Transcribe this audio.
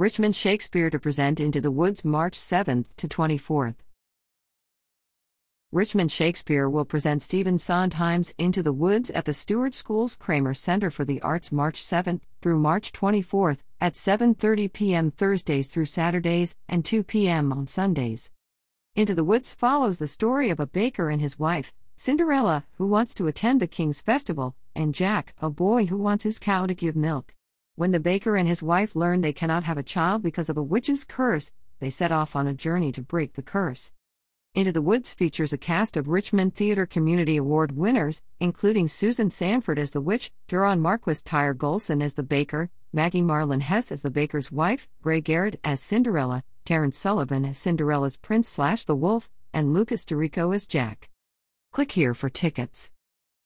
Richmond Shakespeare to present Into the Woods March 7th to 24th. Richmond Shakespeare will present Stephen Sondheim's Into the Woods at the Steward School's Cramer Center for the Arts March 7th through March 24th at 7:30 p.m. Thursdays through Saturdays and 2 p.m. on Sundays. Into the Woods follows the story of a baker and his wife, Cinderella, who wants to attend the king's festival, and Jack, a boy who wants his cow to give milk. When the baker and his wife learn they cannot have a child because of a witch's curse, they set off on a journey to break the curse. Into the Woods features a cast of Richmond Theater Community Award winners, including Susan Sanford as the witch, Duron Marquis Tyre Golson as the baker, Maggie Marlin Hess as the baker's wife, Ray Garrett as Cinderella, Terrence Sullivan as Cinderella's prince slash the wolf, and Lucas Dorico as Jack. Click here for tickets.